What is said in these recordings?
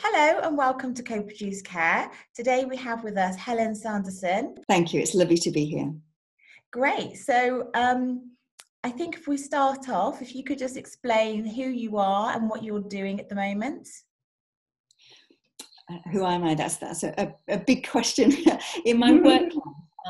Hello and welcome to Co-Produce Care. Today we have with us Helen Sanderson. Thank you. It's lovely to be here. Great. So um, I think if we start off, if you could just explain who you are and what you're doing at the moment. Uh, who am I? That's that's a, a big question in my work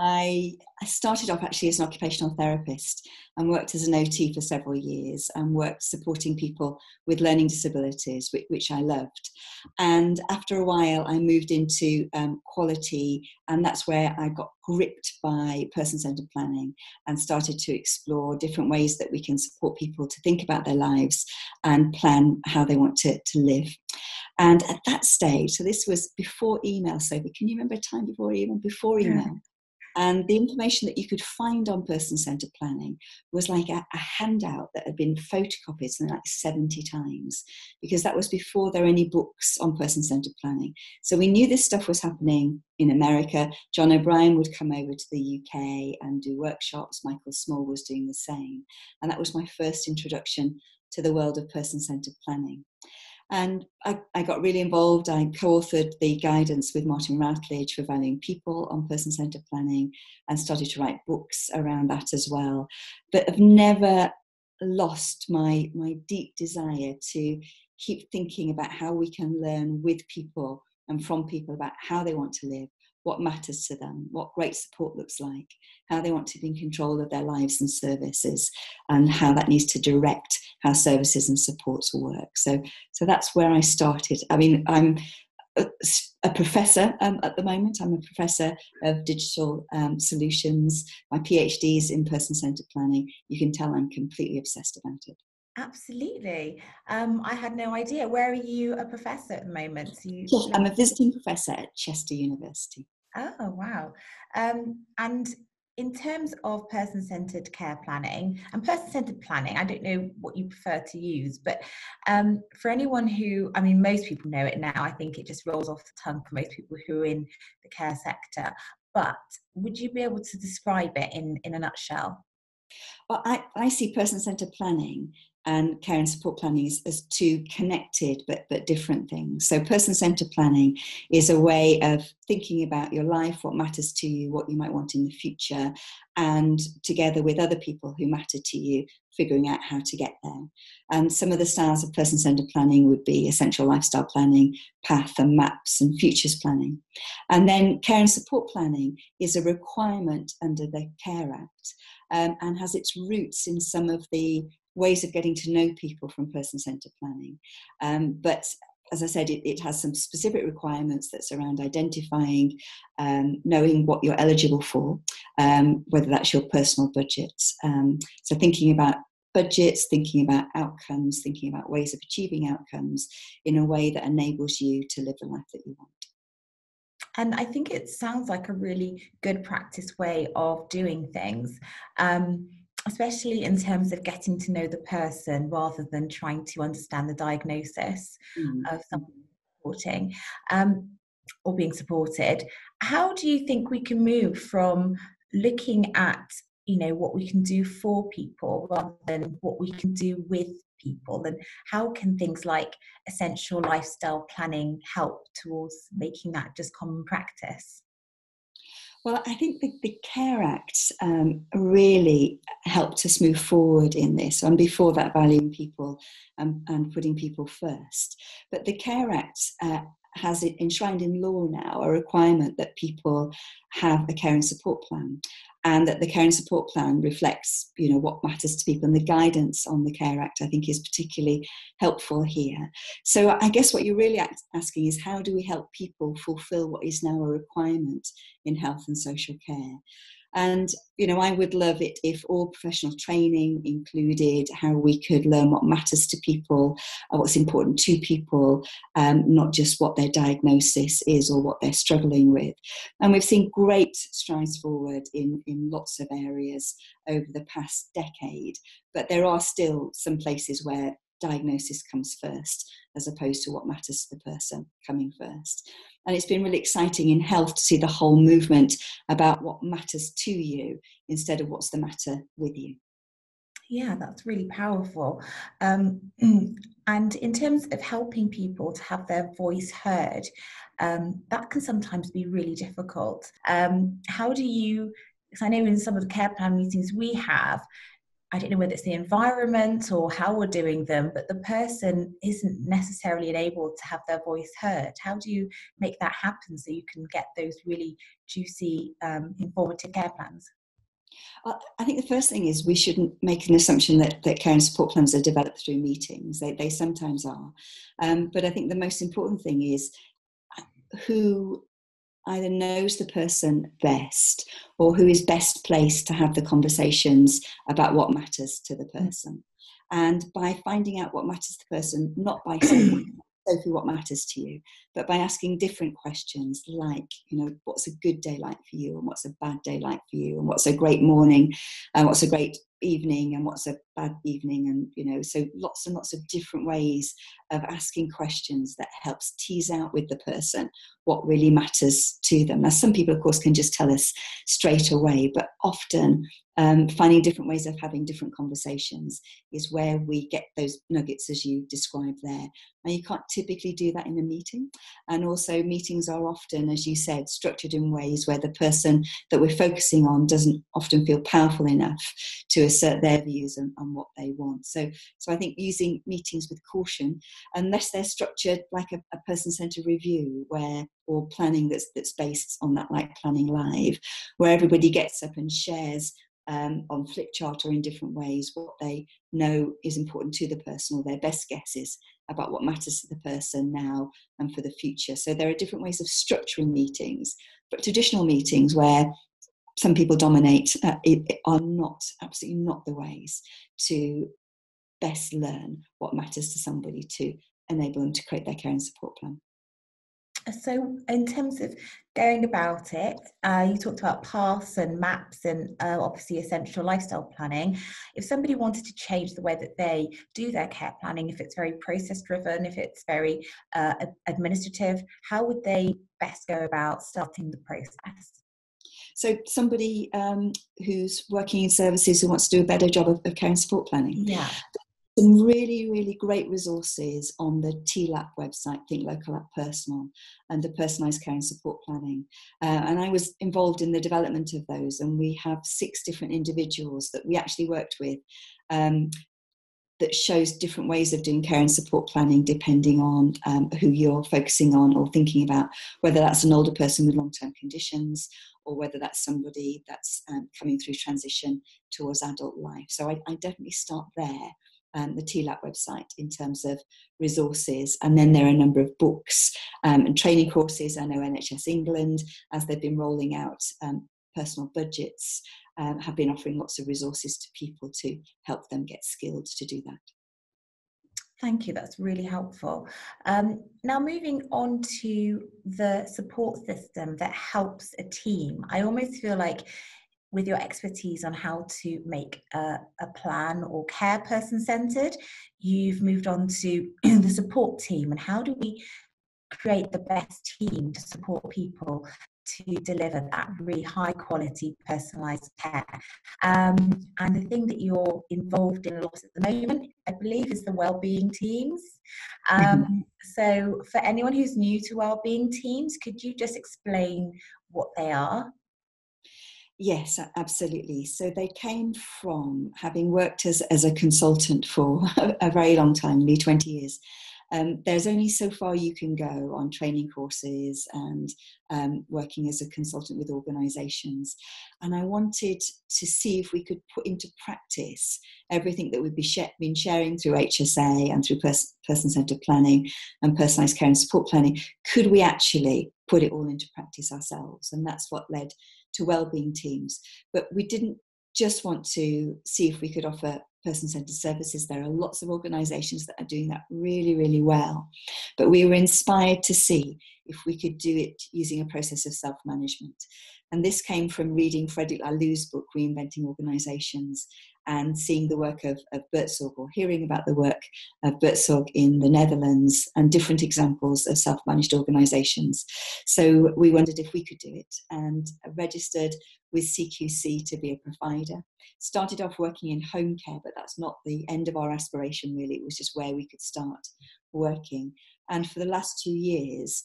I, I started off actually as an occupational therapist and worked as an OT for several years and worked supporting people with learning disabilities, which, which I loved. And after a while, I moved into um, quality, and that's where I got gripped by person centered planning and started to explore different ways that we can support people to think about their lives and plan how they want to, to live. And at that stage, so this was before email, Sophie, can you remember a time before email? Before email. Yeah. And the information that you could find on person centered planning was like a, a, handout that had been photocopied something like 70 times, because that was before there were any books on person centered planning. So we knew this stuff was happening in America. John O'Brien would come over to the UK and do workshops. Michael Smull was doing the same. And that was my first introduction to the world of person centered planning. And I, I, got really involved. I co authored the guidance with Martin Routledge for valuing people on person centered planning and started to write books around that as well. But I've never lost my, my deep desire to keep thinking about how we can learn with people and from people about how they want to live what matters to them, what great support looks like, how they want to be in control of their lives and services, and how that needs to direct how services and supports work. So, so that's where I started. I mean, I'm a, a professor um, at the moment. I'm a professor of digital um, solutions. My PhD is in person centered planning. You can tell I'm completely obsessed about it. Absolutely. Um, I had no idea. Where are you a professor at the moment? So you, yes, I'm a visiting professor at Chester University. Oh, wow. Um, and in terms of person centered care planning and person centered planning, I don't know what you prefer to use, but um, for anyone who, I mean, most people know it now, I think it just rolls off the tongue for most people who are in the care sector. But would you be able to describe it in, in a nutshell? Well, I, I see person centered planning and care and support planning is, as two connected but, but different things. So, person centered planning is a way of thinking about your life, what matters to you, what you might want in the future, and together with other people who matter to you, figuring out how to get there. And some of the styles of person centered planning would be essential lifestyle planning, path and maps, and futures planning. And then, care and support planning is a requirement under the Care Act. Um, and has its roots in some of the ways of getting to know people from person centered planning. Um, but as I said, it, it, has some specific requirements that's around identifying, um, knowing what you're eligible for, um, whether that's your personal budgets. Um, so, thinking about budgets, thinking about outcomes, thinking about ways of achieving outcomes in a way that enables you to live the life that you want. And I think it sounds like a really good practice way of doing things. Um, especially in terms of getting to know the person rather than trying to understand the diagnosis mm. of someone supporting um, or being supported. How do you think we can move from looking at you know what we can do for people rather than what we can do with people and how can things like essential lifestyle planning help towards making that just common practice well, I think the, the CARE Act um, really helped us move forward in this, and before that, valuing people and, and putting people first. But the CARE Act uh, has enshrined in law now a requirement that people have a care and support plan and that the care and support plan reflects you know what matters to people and the guidance on the care act i think is particularly helpful here. So i guess what you're really asking is how do we help people fulfill what is now a requirement in health and social care and, you know, I would love it if all professional training included how we could learn what matters to people, what's important to people, um, not just what their diagnosis is or what they're struggling with. And we've seen great strides forward in, in lots of areas over the past decade, but there are still some places where diagnosis comes first as opposed to what matters to the person coming first. And it's been really exciting in health to see the whole movement about what matters to you instead of what's the matter with you. Yeah, that's really powerful. Um, and in terms of helping people to have their voice heard, um, that can sometimes be really difficult. Um, how do you, because I know in some of the care plan meetings we have, I don't know whether it's the environment or how we're doing them, but the person isn't necessarily enabled to have their voice heard. How do you make that happen so you can get those really juicy, um, informative care plans? I think the first thing is we shouldn't make an assumption that, that care and support plans are developed through meetings. They, they sometimes are. Um, but I think the most important thing is uh, who either knows the person best or who is best placed to have the conversations about what matters to the mm. person. And by finding out what matters to the person, not by saying, Sophie, what matters to you, but by asking different questions like, you know, what's a good day like for you, and what's a bad day like for you, and what's a great morning, and what's a great evening and what's a bad evening and you know so lots and lots of different ways of asking questions that helps tease out with the person what really matters to them. Now some people of course can just tell us straight away but often um, finding different ways of having different conversations is where we get those nuggets as you described there. And you can't typically do that in a meeting and also meetings are often as you said structured in ways where the person that we're focusing on doesn't often feel powerful enough to assert their views and, and what they want. So, so I think using meetings with caution, unless they're structured like a, a person-centered review, where or planning that's that's based on that, like planning live, where everybody gets up and shares um, on flip chart or in different ways what they know is important to the person or their best guesses about what matters to the person now and for the future. So there are different ways of structuring meetings, but traditional meetings where some people dominate uh, it, it are not absolutely not the ways to best learn what matters to somebody to enable them to create their care and support plan. So, in terms of going about it, uh, you talked about paths and maps and uh, obviously essential lifestyle planning. If somebody wanted to change the way that they do their care planning, if it's very process driven, if it's very uh, administrative, how would they best go about starting the process? So somebody um, who's working in services who wants to do a better job of, of care and support planning. Yeah. Some really, really great resources on the TLAP website, Think Local Act Personal, and the personalised care and support planning. Uh, and I was involved in the development of those, and we have six different individuals that we actually worked with um, that shows different ways of doing care and support planning depending on um, who you're focusing on or thinking about, whether that's an older person with long term conditions or whether that's somebody that's um, coming through transition towards adult life. So I, I definitely start there. Um, the TLAP website in terms of resources, and then there are a number of books um, and training courses. I know NHS England, as they've been rolling out um, personal budgets, um, have been offering lots of resources to people to help them get skilled to do that. Thank you, that's really helpful. Um, now, moving on to the support system that helps a team, I almost feel like with your expertise on how to make a, a plan or care person centered, you've moved on to the support team and how do we create the best team to support people to deliver that really high quality personalized care. Um, and the thing that you're involved in a lot at the moment, I believe, is the well-being teams. Um, mm-hmm. So, for anyone who's new to well-being teams, could you just explain what they are? Yes, absolutely. So they came from having worked as, as a consultant for a very long time, nearly 20 years, um, there's only so far you can go on training courses and um, working as a consultant with organisations. And I wanted to see if we could put into practice everything that we've been sharing through HSA and through person centred planning and personalised care and support planning. Could we actually put it all into practice ourselves? And that's what led to wellbeing teams. But we didn't just want to see if we could offer person centered services. There are lots of organizations that are doing that really, really well. But we were inspired to see if we could do it using a process of self management. And this came from reading Frederic Laloux's book, Reinventing Organizations, and seeing the work of, of Buurtzorg or hearing about the work of Buurtzorg in the Netherlands and different examples of self managed organizations. So we wondered if we could do it and registered with CQC to be a provider. Started off working in home care, but that's not the end of our aspiration really, it was just where we could start working. And for the last two years,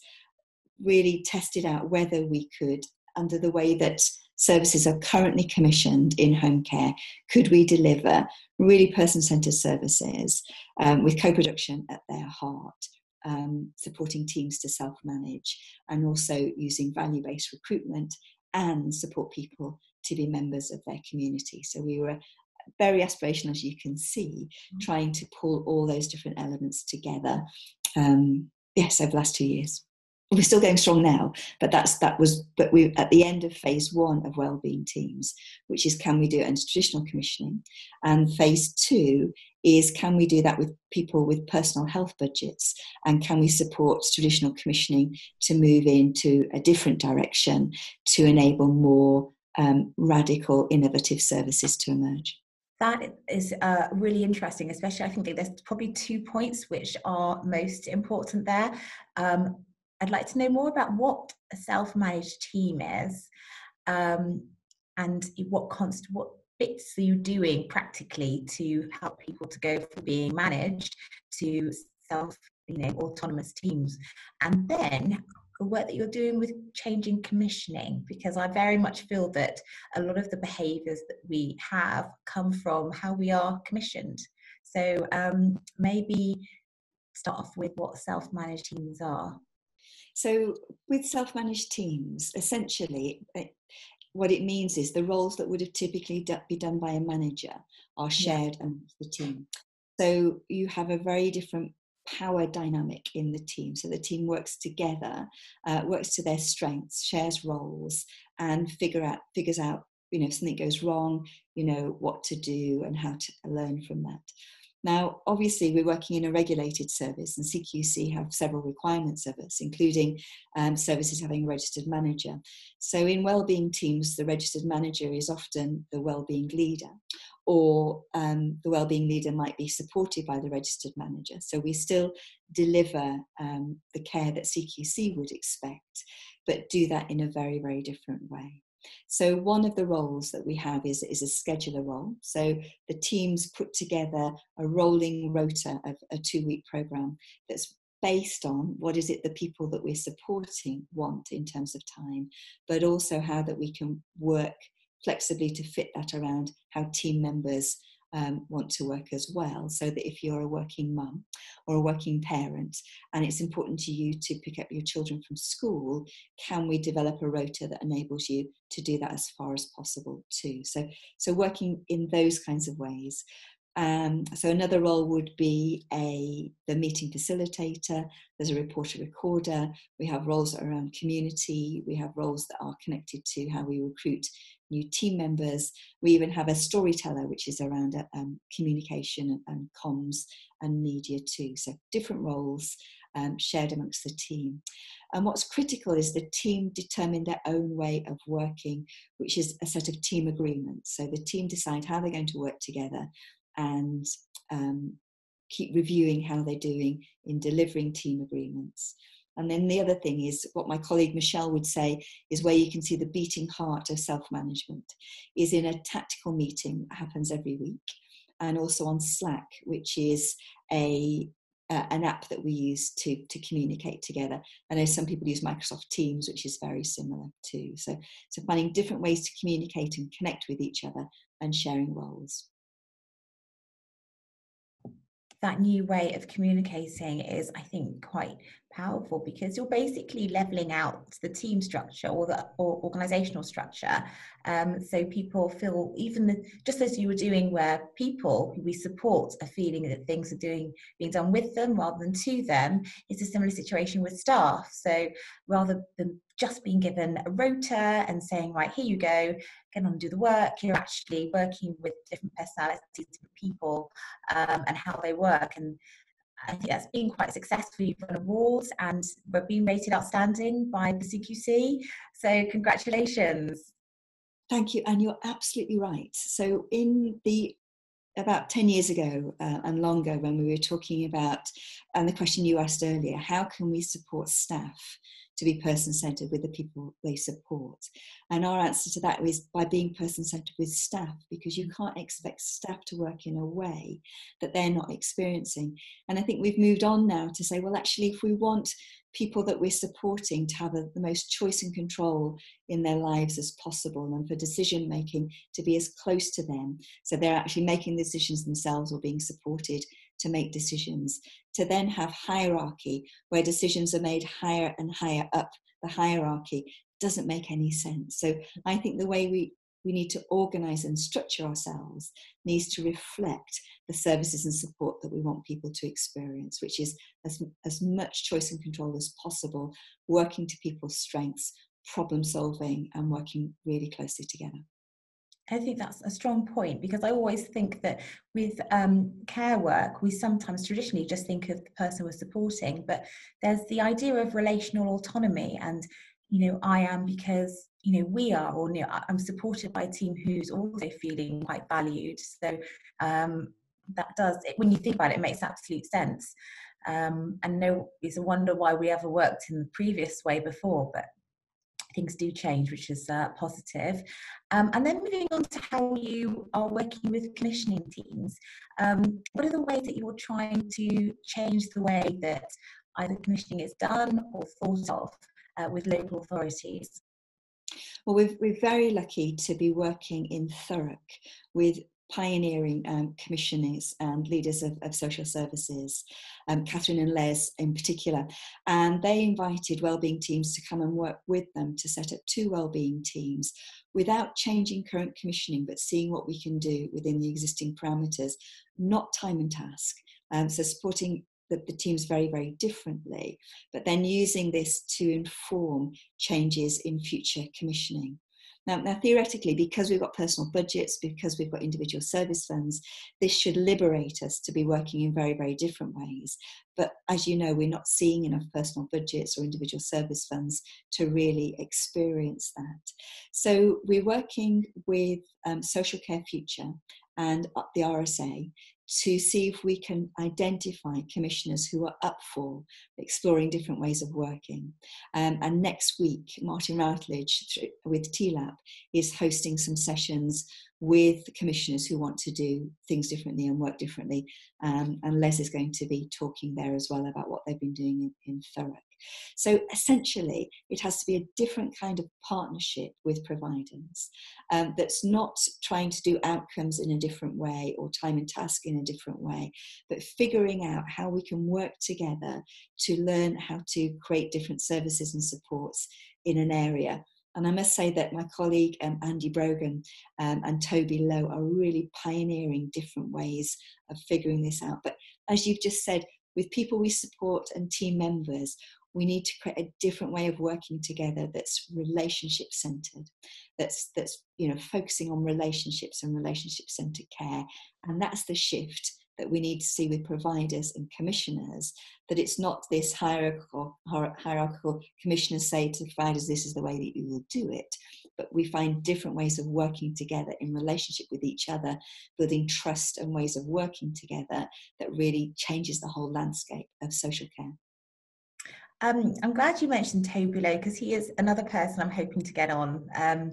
really tested out whether we could, under the way that services are currently commissioned in home care, could we deliver really person centered services um, with co production at their heart? Um, supporting teams to self manage and also using value based recruitment and support people to be members of their community. So we were very aspirational, as you can see, mm-hmm. trying to pull all those different elements together. Um, yes, over the last two years we're still going strong now but that's that was but we at the end of phase one of well-being teams which is can we do it under traditional commissioning? And phase two is can we do that with people with personal health budgets? And can we support traditional commissioning to move into a different direction to enable more um, radical innovative services to emerge? That is uh, really interesting, especially I think there's probably two points which are most important there. Um, I'd like to know more about what a self-managed team is um, and what const what bits are you doing practically to help people to go from being managed to self you know autonomous teams? And then the work that you're doing with changing commissioning because i very much feel that a lot of the behaviors that we have come from how we are commissioned. So um, maybe start off with what self-managed teams are so, with self managed teams, essentially, what it means is the roles that would have typically be done by a manager are shared yeah. amongst the team. So, you have a very different power dynamic in the team. So, the team works together, uh, works to their strengths, shares roles, and figure out figures out you know if something goes wrong you know what to do and how to learn from that now, obviously, we're working in a regulated service, and CQC have several requirements of us, including um, services having a registered manager. So, in wellbeing teams, the registered manager is often the wellbeing leader, or um, the wellbeing leader might be supported by the registered manager. So, we still deliver um, the care that CQC would expect, but do that in a very, very different way. So one of the roles that we have is, is a scheduler role. So the teams put together a rolling rota of a two-week program that's based on what is it the people that we're supporting want in terms of time, but also how that we can work flexibly to fit that around how team members um, want to work as well. So that if you're a working mum or a working parent and it's important to you to pick up your children from school, can we develop a rota that enables you to do that as far as possible too? So, so working in those kinds of ways. Um, so another role would be a the meeting facilitator. There's a reporter recorder. We have roles around community. We have roles that are connected to how we recruit new team members. We even have a storyteller, which is around um, communication and, and, comms and media too. So different roles um, shared amongst the team. And what's critical is the team determine their own way of working, which is a set of team agreements. So the team decide how they're going to work together and um, keep reviewing how they're doing in delivering team agreements. And then the other thing is what my colleague Michelle would say is where you can see the beating heart of self management is in a tactical meeting that happens every week and also on Slack, which is a uh, an app that we use to to communicate together. I know some people use Microsoft Teams, which is very similar too. So so finding different ways to communicate and connect with each other and sharing roles that new way of communicating is, I think, quite powerful because you're basically leveling out the team structure or the or organizational structure. Um, so people feel even the, just as you were doing, where people who we support are feeling that things are doing being done with them rather than to them. It's a similar situation with staff. So rather than just being given a rota and saying, right, here you go, get on and do the work. You're actually working with different personalities, different people, um, and how they work. And I think that's been quite successful. You've won awards and we're being rated outstanding by the CQC. So congratulations. Thank you, and you're absolutely right. So in the about 10 years ago uh, and longer when we were talking about and the question you asked earlier how can we support staff to be person centered with the people they support. And our answer to that is by being person centered with staff, because you can't expect staff to work in a way that they're not experiencing. And I think we've moved on now to say, well, actually, if we want people that we're supporting to have a, the most choice and control in their lives as possible and for decision making to be as close to them so they're actually making decisions themselves or being supported to make decisions, to then have hierarchy where decisions are made higher and higher up the hierarchy doesn't make any sense. So I think the way we, we need to organize and structure ourselves needs to reflect the services and support that we want people to experience, which is as, as much choice and control as possible, working to people's strengths, problem solving, and working really closely together. I think that's a strong point because I always think that with um, care work, we sometimes traditionally just think of the person we're supporting, but there's the idea of relational autonomy and, you know, I am because, you know, we are, or, you know, I'm supported by a team who's also feeling quite valued. So um, that does, when you think about it, it makes absolute sense. Um, and no, it's a wonder why we ever worked in the previous way before, but things do change, which is uh, positive. Um, and then moving on to how you are working with commissioning teams, um, what are the ways that you're trying to change the way that either commissioning is done or thought of uh, with local authorities? Well, we're, we're very lucky to be working in Thurrock with pioneering um, commissioners and leaders of, of social services, um, Catherine and Les in particular. And they invited wellbeing teams to come and work with them to set up two wellbeing teams without changing current commissioning, but seeing what we can do within the existing parameters, not time and task. Um, so supporting the, the, teams very, very differently, but then using this to inform changes in future commissioning. Now, now, theoretically, because we've got personal budgets, because we've got individual service funds, this should liberate us to be working in very, very different ways. But as you know, we're not seeing enough personal budgets or individual service funds to really experience that. So we're working with um, Social Care Future and the RSA to see if we can identify commissioners who are up for exploring different ways of working. Um, and next week, Martin Routledge with TLAP is hosting some sessions with commissioners who want to do things differently and work differently. Um, and Les is going to be talking there as well about what they've been doing in, in Thurrock. So essentially, it has to be a different kind of partnership with providers um, that's not trying to do outcomes in a different way or time and task in a different way, but figuring out how we can work together to learn how to create different services and supports in an area and I must say that my colleague um, Andy Brogan um, and Toby Lowe are really pioneering different ways of figuring this out. But as you've just said, with people we support and team members, we need to create a different way of working together that's relationship centered that's that's you know focusing on relationships and relationship centered care and that's the shift that we need to see with providers and commissioners that it's not this hierarchical hierarchical commissioners say to providers this is the way that you will do it but we find different ways of working together in relationship with each other building trust and ways of working together that really changes the whole landscape of social care um, I'm glad you mentioned Toby Lowe because he is another person I'm hoping to get on um,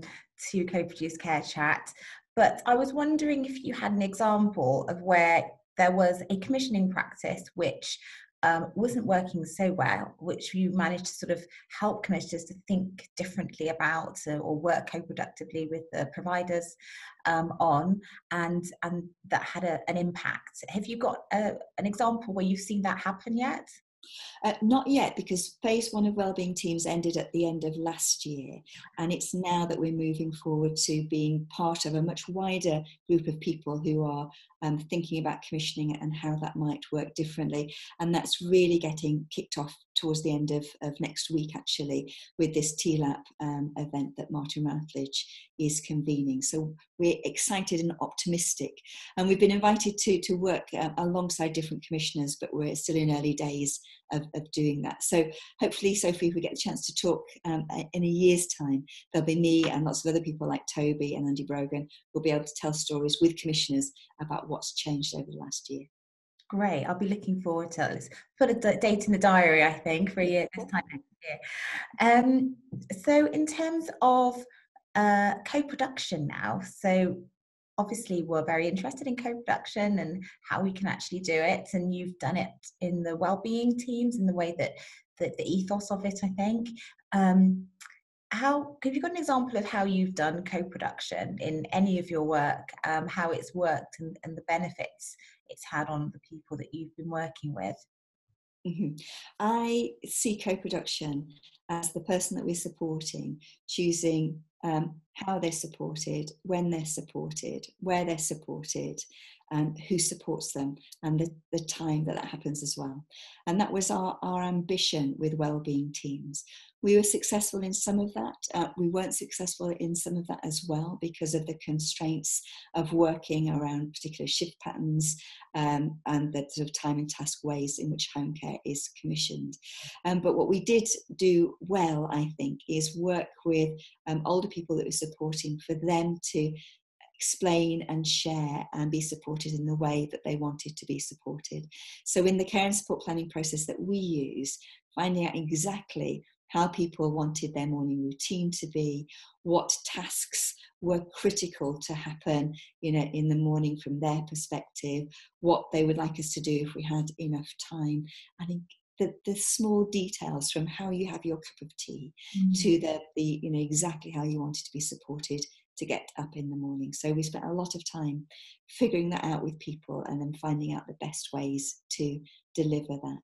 to co-produce Care Chat. But I was wondering if you had an example of where there was a commissioning practice which um, wasn't working so well, which you managed to sort of help commissioners to think differently about uh, or work co-productively with the providers um, on, and and that had a, an impact. Have you got a, an example where you've seen that happen yet? Uh, not yet, because phase one of wellbeing teams ended at the end of last year, and it's now that we're moving forward to being part of a much wider group of people who are um, thinking about commissioning and how that might work differently. And that's really getting kicked off towards the end of, of next week, actually, with this TLAP um, event that Martin Routledge is convening. So we're excited and optimistic. And we've been invited to, to work uh, alongside different commissioners, but we're still in early days of, of doing that. So hopefully, Sophie, if we get the chance to talk um, in a year's time, there'll be me and lots of other people like Toby and Andy Brogan will be able to tell stories with commissioners about what's changed over the last year. Great. I'll be looking forward to it. Let's put a date in the diary, I think, for a year this time next year. Um, so, in terms of uh, co-production now, so obviously we're very interested in co-production and how we can actually do it, and you've done it in the well-being teams in the way that, that the ethos of it, I think. Um, how have you got an example of how you've done co-production in any of your work um, how it's worked and, and, the benefits it's had on the people that you've been working with mm-hmm. i see co-production as the person that we're supporting choosing um, how they're supported when they're supported where they're supported and who supports them and the, the time that that happens as well and that was our, our ambition with wellbeing teams we were successful in some of that. Uh, we weren't successful in some of that as well because of the constraints of working around particular shift patterns um, and the sort of time and task ways in which home care is commissioned. Um, but what we did do well, I think, is work with um, older people that we're supporting for them to explain and share and be supported in the way that they wanted to be supported. So, in the care and support planning process that we use, finding out exactly how people wanted their morning routine to be, what tasks were critical to happen you know, in the morning from their perspective, what they would like us to do if we had enough time. I think the, the small details from how you have your cup of tea mm-hmm. to the, the, you know, exactly how you wanted to be supported to get up in the morning. So we spent a lot of time figuring that out with people and then finding out the best ways to deliver that.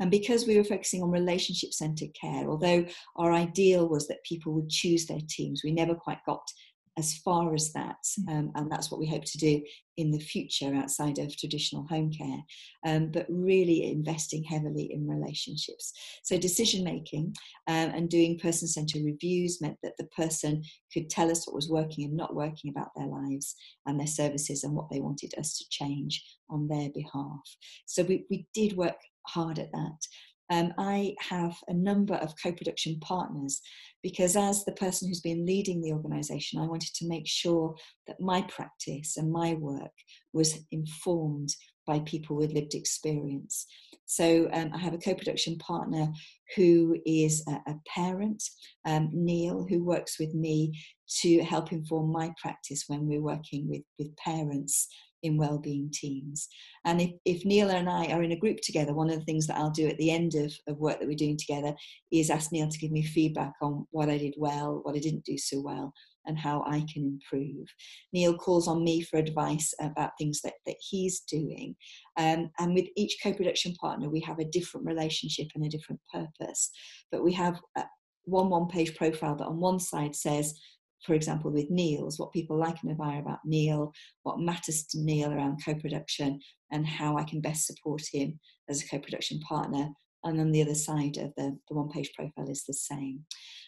And because we were focusing on relationship centered care, although our ideal was that people would choose their teams, we never quite got as far as that, mm. um, and that's what we hope to do in the future outside of traditional home care, um, but really investing heavily in relationships. So, decision making um, and doing person centered reviews meant that the person could tell us what was working and not working about their lives and their services and what they wanted us to change on their behalf. So, we, we did work hard at that. Um, I have a number of co production partners because, as the person who's been leading the organisation, I wanted to make sure that my practice and my work was informed by people with lived experience. So, um, I have a co production partner who is a, a parent, um, Neil, who works with me to help inform my practice when we're working with, with parents in wellbeing teams. And if, if Neil and I are in a group together, one of the things that I'll do at the end of, of work that we're doing together is ask Neil to give me feedback on what I did well, what I didn't do so well, and how I can improve. Neil calls on me for advice about things that, that he's doing. Um, and with each co production partner, we have a different relationship and a different purpose. But we have a, one one page profile that on one side says for example, with Neil's, what people like and admire about Neil, what matters to Neil around co production, and how I can best support him as a co production partner. And on the other side of the, the one page profile is the same.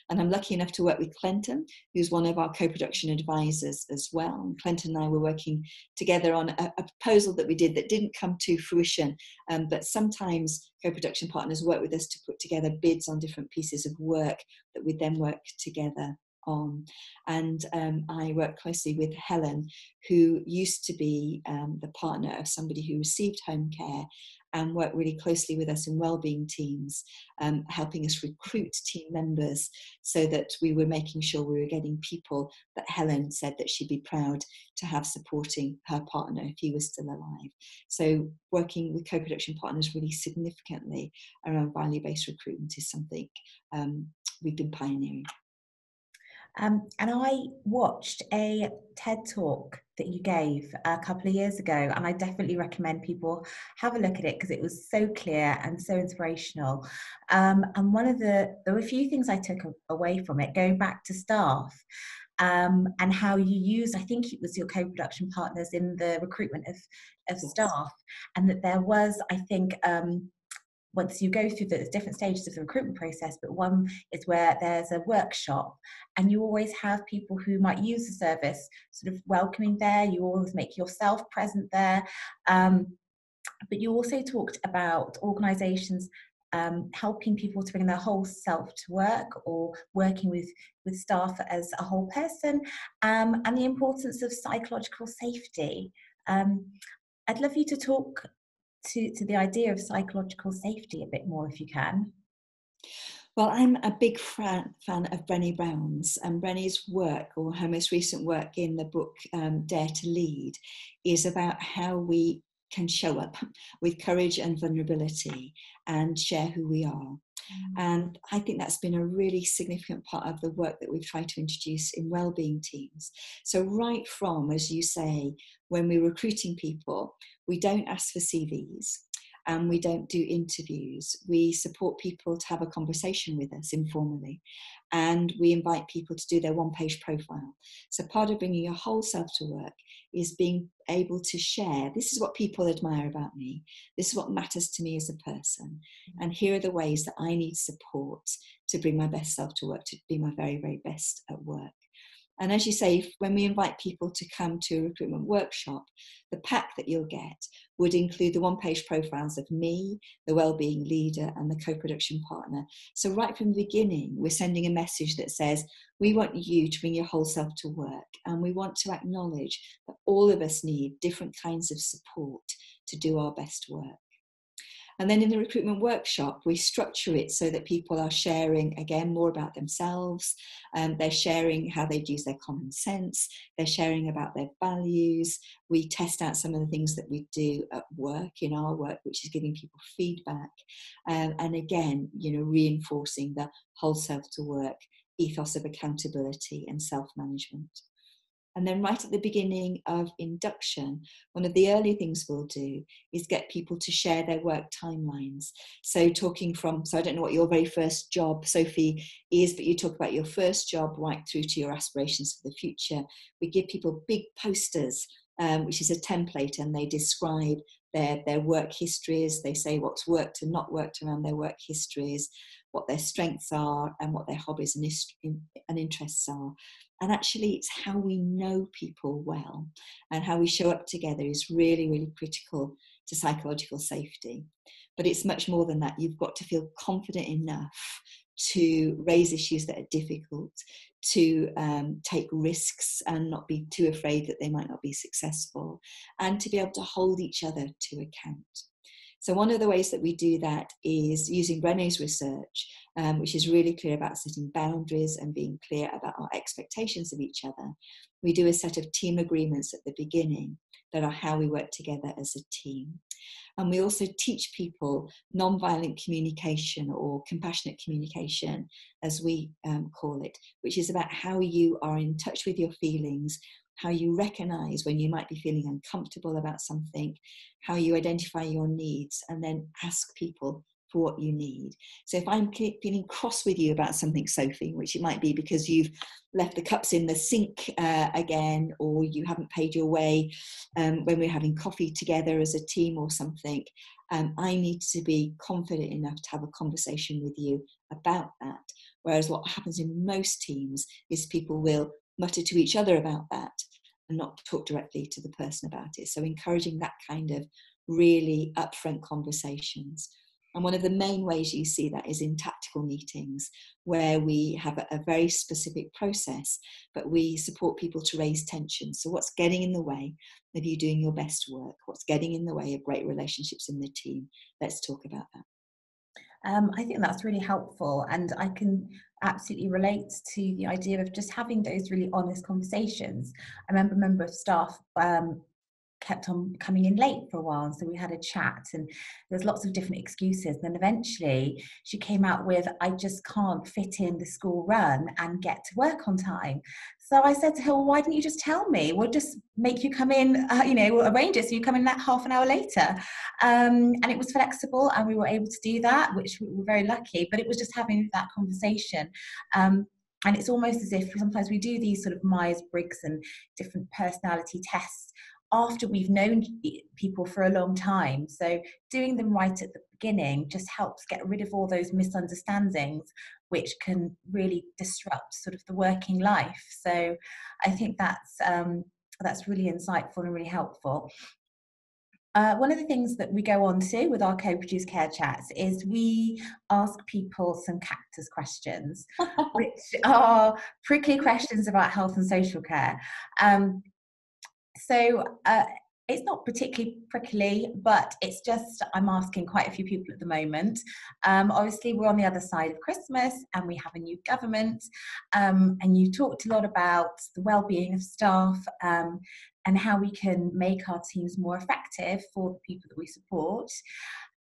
And I'm lucky enough to work with Clinton, who's one of our co production advisors as well. And Clinton and I were working together on a, a proposal that we did that didn't come to fruition. Um, but sometimes co production partners work with us to put together bids on different pieces of work that we then work together on. And um, I work closely with Helen, who used to be um, the partner of somebody who received home care and worked really closely with us in wellbeing teams, um, helping us recruit team members so that we were making sure we were getting people that Helen said that she'd be proud to have supporting her partner if he was still alive. So working with co-production partners really significantly around value-based recruitment is something um, we've been pioneering. Um, and I watched a TED talk that you gave a couple of years ago, and I definitely recommend people have a look at it because it was so clear and so inspirational. Um, and one of the there were a few things I took away from it, going back to staff. Um, and how you used, I think it was your co-production partners in the recruitment of, of staff, and that there was, I think, um, once you go through the different stages of the recruitment process, but one is where there's a workshop and you always have people who might use the service sort of welcoming there. You always make yourself present there. Um, but you also talked about organizations um, helping people to bring their whole self to work or working with, with staff as a whole person um, and the importance of psychological safety. Um, I'd love you to talk to, to the idea of psychological safety a bit more if you can. Well, I'm a big fan, fan of Brené Brown's, and Brené's work, or her most recent work in the book um, Dare to Lead, is about how we can show up with courage and vulnerability and share who we are. Mm. And I think that's been a really significant part of the work that we've tried to introduce in wellbeing teams. So, right from, as you say, when we're recruiting people, we don't ask for CVs and we don't do interviews. We support people to have a conversation with us informally and we invite people to do their one page profile. So, part of bringing your whole self to work is being able to share this is what people admire about me, this is what matters to me as a person, and here are the ways that I need support to bring my best self to work, to be my very, very best at work. And as you say, when we invite people to come to a recruitment workshop, the pack that you'll get would include the one page profiles of me, the wellbeing leader, and the co production partner. So, right from the beginning, we're sending a message that says, We want you to bring your whole self to work, and we want to acknowledge that all of us need different kinds of support to do our best work. And then in the recruitment workshop, we structure it so that people are sharing again more about themselves. Um, they're sharing how they'd use their common sense. They're sharing about their values. We test out some of the things that we do at work in our work, which is giving people feedback. Um, and again, you know, reinforcing the whole self to work ethos of accountability and self management. And then, right at the beginning of induction, one of the early things we'll do is get people to share their work timelines. So, talking from, so I don't know what your very first job, Sophie, is, but you talk about your first job right through to your aspirations for the future. We give people big posters, um, which is a template, and they describe their, their work histories. They say what's worked and not worked around their work histories, what their strengths are, and what their hobbies and, and interests are. And actually, it's how we know people well and how we show up together is really, really critical to psychological safety. But it's much more than that. You've got to feel confident enough to raise issues that are difficult, to um, take risks and not be too afraid that they might not be successful, and to be able to hold each other to account. So, one of the ways that we do that is using Brené's research, um, which is really clear about setting boundaries and being clear about our expectations of each other. We do a set of team agreements at the beginning that are how we work together as a team. And we also teach people non-violent communication or compassionate communication, as we um, call it, which is about how you are in touch with your feelings, how you recognize when you might be feeling uncomfortable about something, how you identify your needs, and then ask people for what you need. So if I'm feeling cross with you about something, Sophie, which it might be because you've left the cups in the sink uh, again, or you haven't paid your way um, when we're having coffee together as a team or something, um, I need to be confident enough to have a conversation with you about that. Whereas what happens in most teams is people will mutter to each other about that and not talk directly to the person about it. So, encouraging that kind of really upfront conversations. And one of the main ways you see that is in tactical meetings, where we have a, very specific process, but we support people to raise tension. So, what's getting in the way of you doing your best work? What's getting in the way of great relationships in the team? Let's talk about that. Um, I think that's really helpful, and I can absolutely relates to the idea of just having those really honest conversations. I remember a member of staff um, kept on coming in late for a while and so we had a chat and there's lots of different excuses. And then eventually she came out with i just can't fit in the school run and get to work on time. So i said to her well, why didn't you just tell me? We'll just make you come in uh, you know we'll arrange it so you come in that half an hour later. Um, and it was flexible and we were able to do that which we were very lucky but it was just having that conversation. Um, and it's almost as if sometimes we do these sort of Myers Briggs and different personality tests after we've known people for a long time. So doing them right at the beginning just helps get rid of all those misunderstandings which can really disrupt sort of the working life. So I think that's um, that's really insightful and really helpful. Uh, one of the things that we go on to with our co-produced care chats is we ask people some cactus questions, which are prickly questions about health and social care. Um, so uh, it's not particularly prickly, but it's just I'm asking quite a few people at the moment. Um, obviously, we're on the other side of Christmas and we have a new government. Um, and you talked a lot about the well-being of staff um, and how we can make our teams more effective for the people that we support.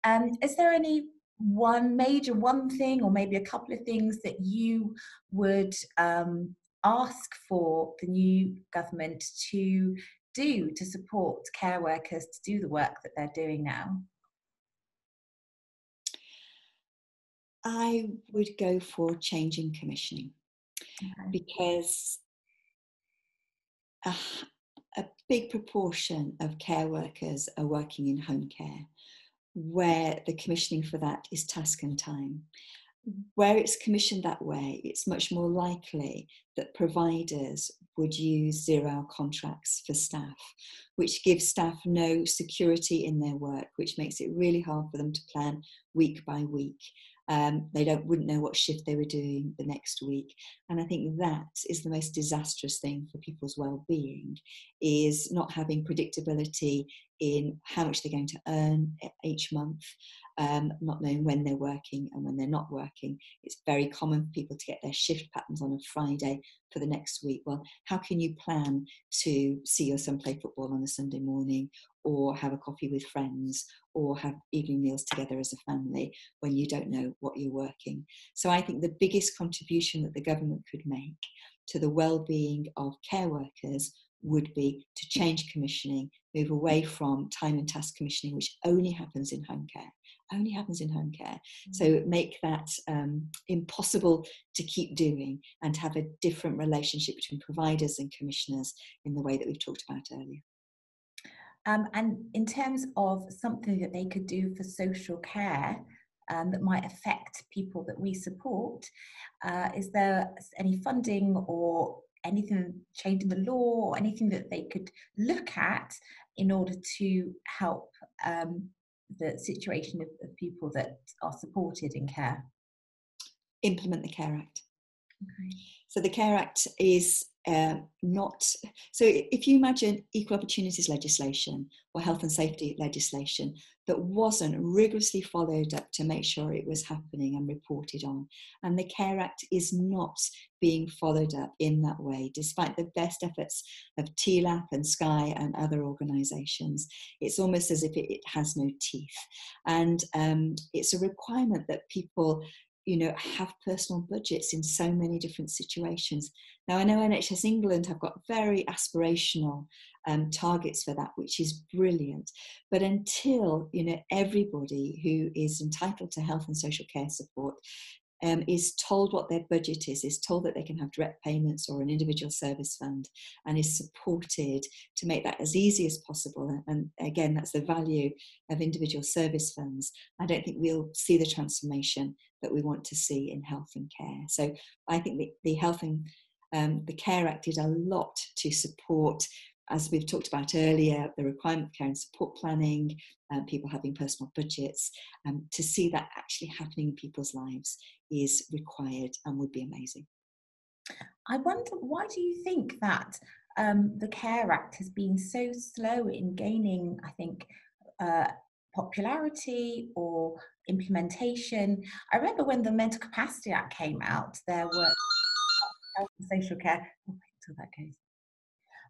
Um, is there any one major one thing, or maybe a couple of things that you would um, ask for the new government to do to support care workers to do the work that they're doing now? I would go for changing commissioning okay. because a, a big proportion of care workers are working in home care where the commissioning for that is task and time where it's commissioned that way, it's much more likely that providers would use zero hour contracts for staff, which gives staff no security in their work, which makes it really hard for them to plan week by week. Um, they don't wouldn't know what shift they were doing the next week, and I think that is the most disastrous thing for people's well-being, is not having predictability in how much they're going to earn each month, um, not knowing when they're working and when they're not working. It's very common for people to get their shift patterns on a Friday for the next week. Well, how can you plan to see your son play football on a Sunday morning or have a coffee with friends or have evening meals together as a family when you don't know what you're working? So I think the biggest contribution that the government could make to the well-being of care workers would be to change commissioning, move away from time and task commissioning, which only happens in home care, only happens in home care. So mm. make that um, impossible to keep doing and have a different relationship between providers and commissioners in the way that we've talked about earlier. Um, and in terms of something that they could do for social care um, that might affect people that we support, uh, is there any funding or anything changing the law or anything that they could look at in order to help um, the situation of, of, people that are supported in care? Implement the Care Act. Okay. So the Care Act is uh, not so if you imagine equal opportunities legislation or health and safety legislation that wasn't rigorously followed up to make sure it was happening and reported on. And the care act is not being followed up in that way despite the best efforts of TLAP and SCIE and other organizations it's almost as if it, it has no teeth. And um, it's a requirement that people you know have personal budgets in so many different situations. Now i know nhs england have got very aspirational um, targets for that which is brilliant but until you know everybody who is entitled to health and social care support um, is told what their budget is, is told that they can have direct payments or an individual service fund, and is supported to make that as easy as possible. And again, that's the value of individual service funds. I don't think we'll see the transformation that we want to see in health and care. So I think the, the Health and um, the Care Act did a lot to support as we've talked about earlier, the requirement for care and support planning, um, people having personal budgets, um, to see that actually happening in people's lives is required and would be amazing. I wonder why do you think that um, the Care Act has been so slow in gaining, I think, uh, popularity or implementation? I remember when the Mental Capacity Act came out, there were health and social care. Oh, wait that goes.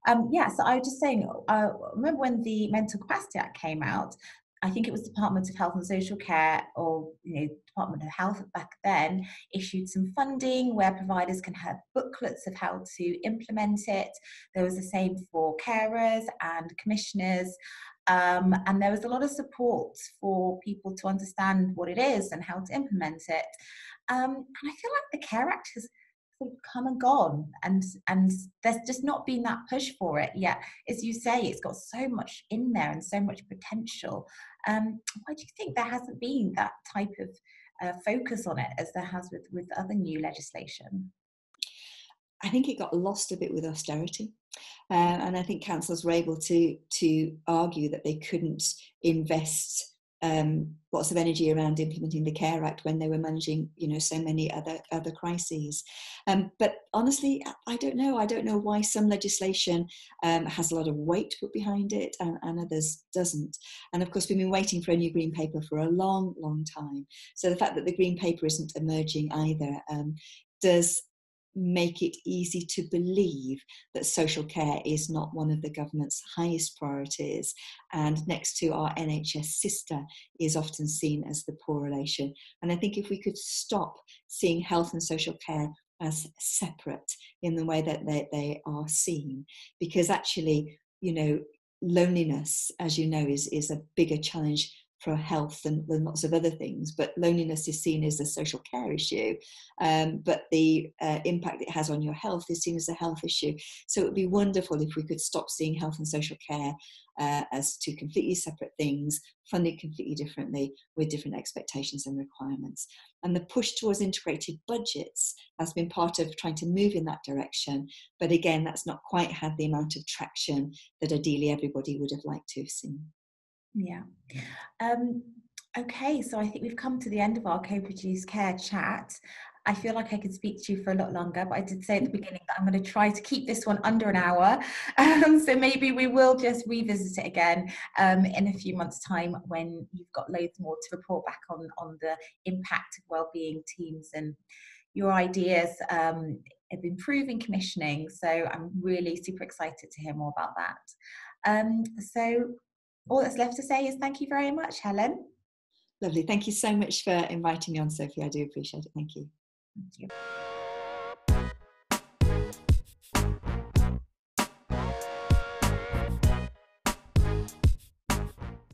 Um, yeah, so I was just saying, uh, remember when the Mental Capacity Act came out, I think it was Department of Health and Social Care or you know Department of Health back then issued some funding where providers can have booklets of how to implement it. There was the same for carers and commissioners. Um, and there was a lot of support for people to understand what it is and how to implement it. Um, and I feel like the Care Act has come and gone and and there's just not been that push for it yet as you say it's got so much in there and so much potential um, why do you think there hasn't been that type of uh, focus on it as there has with with other new legislation I think it got lost a bit with austerity. Uh, and I think councils were able to, to argue that they couldn't invest um, lots of energy around implementing the Care Act when they were managing, you know, so many other other crises. Um, but honestly, I don't know. I don't know why some legislation um, has a lot of weight put behind it and, and, others doesn't. And of course, we've been waiting for a new green paper for a long, long time. So the fact that the green paper isn't emerging either um, does make it easy to believe that social care is not one of the government's highest priorities and next to our NHS sister is often seen as the poor relation. And I think if we could stop seeing health and social care as separate in the way that they, they are seen, because actually, you know, loneliness, as you know, is, is a bigger challenge for health than, than lots of other things, but loneliness is seen as a social care issue. Um, but the uh, impact it has on your health is seen as a health issue. So it would be wonderful if we could stop seeing health and social care uh, as two completely separate things, funded completely differently with different expectations and requirements. And the push towards integrated budgets has been part of trying to move in that direction. But again, that's not quite had the amount of traction that ideally everybody would have liked to have seen. Yeah. Um, okay, so I think we've come to the end of our co-produced care chat. I feel like I could speak to you for a lot longer, but I did say at the beginning that I'm going to try to keep this one under an hour. Um, so maybe we will just revisit it again um, in a few months' time when you've got loads more to report back on on the impact of wellbeing teams and your ideas um, of improving commissioning. So I'm really super excited to hear more about that. Um, so all that's left to say is thank you very much, Helen. Lovely. Thank you so much for inviting me on, Sophie. I do appreciate it. Thank you. Thank you.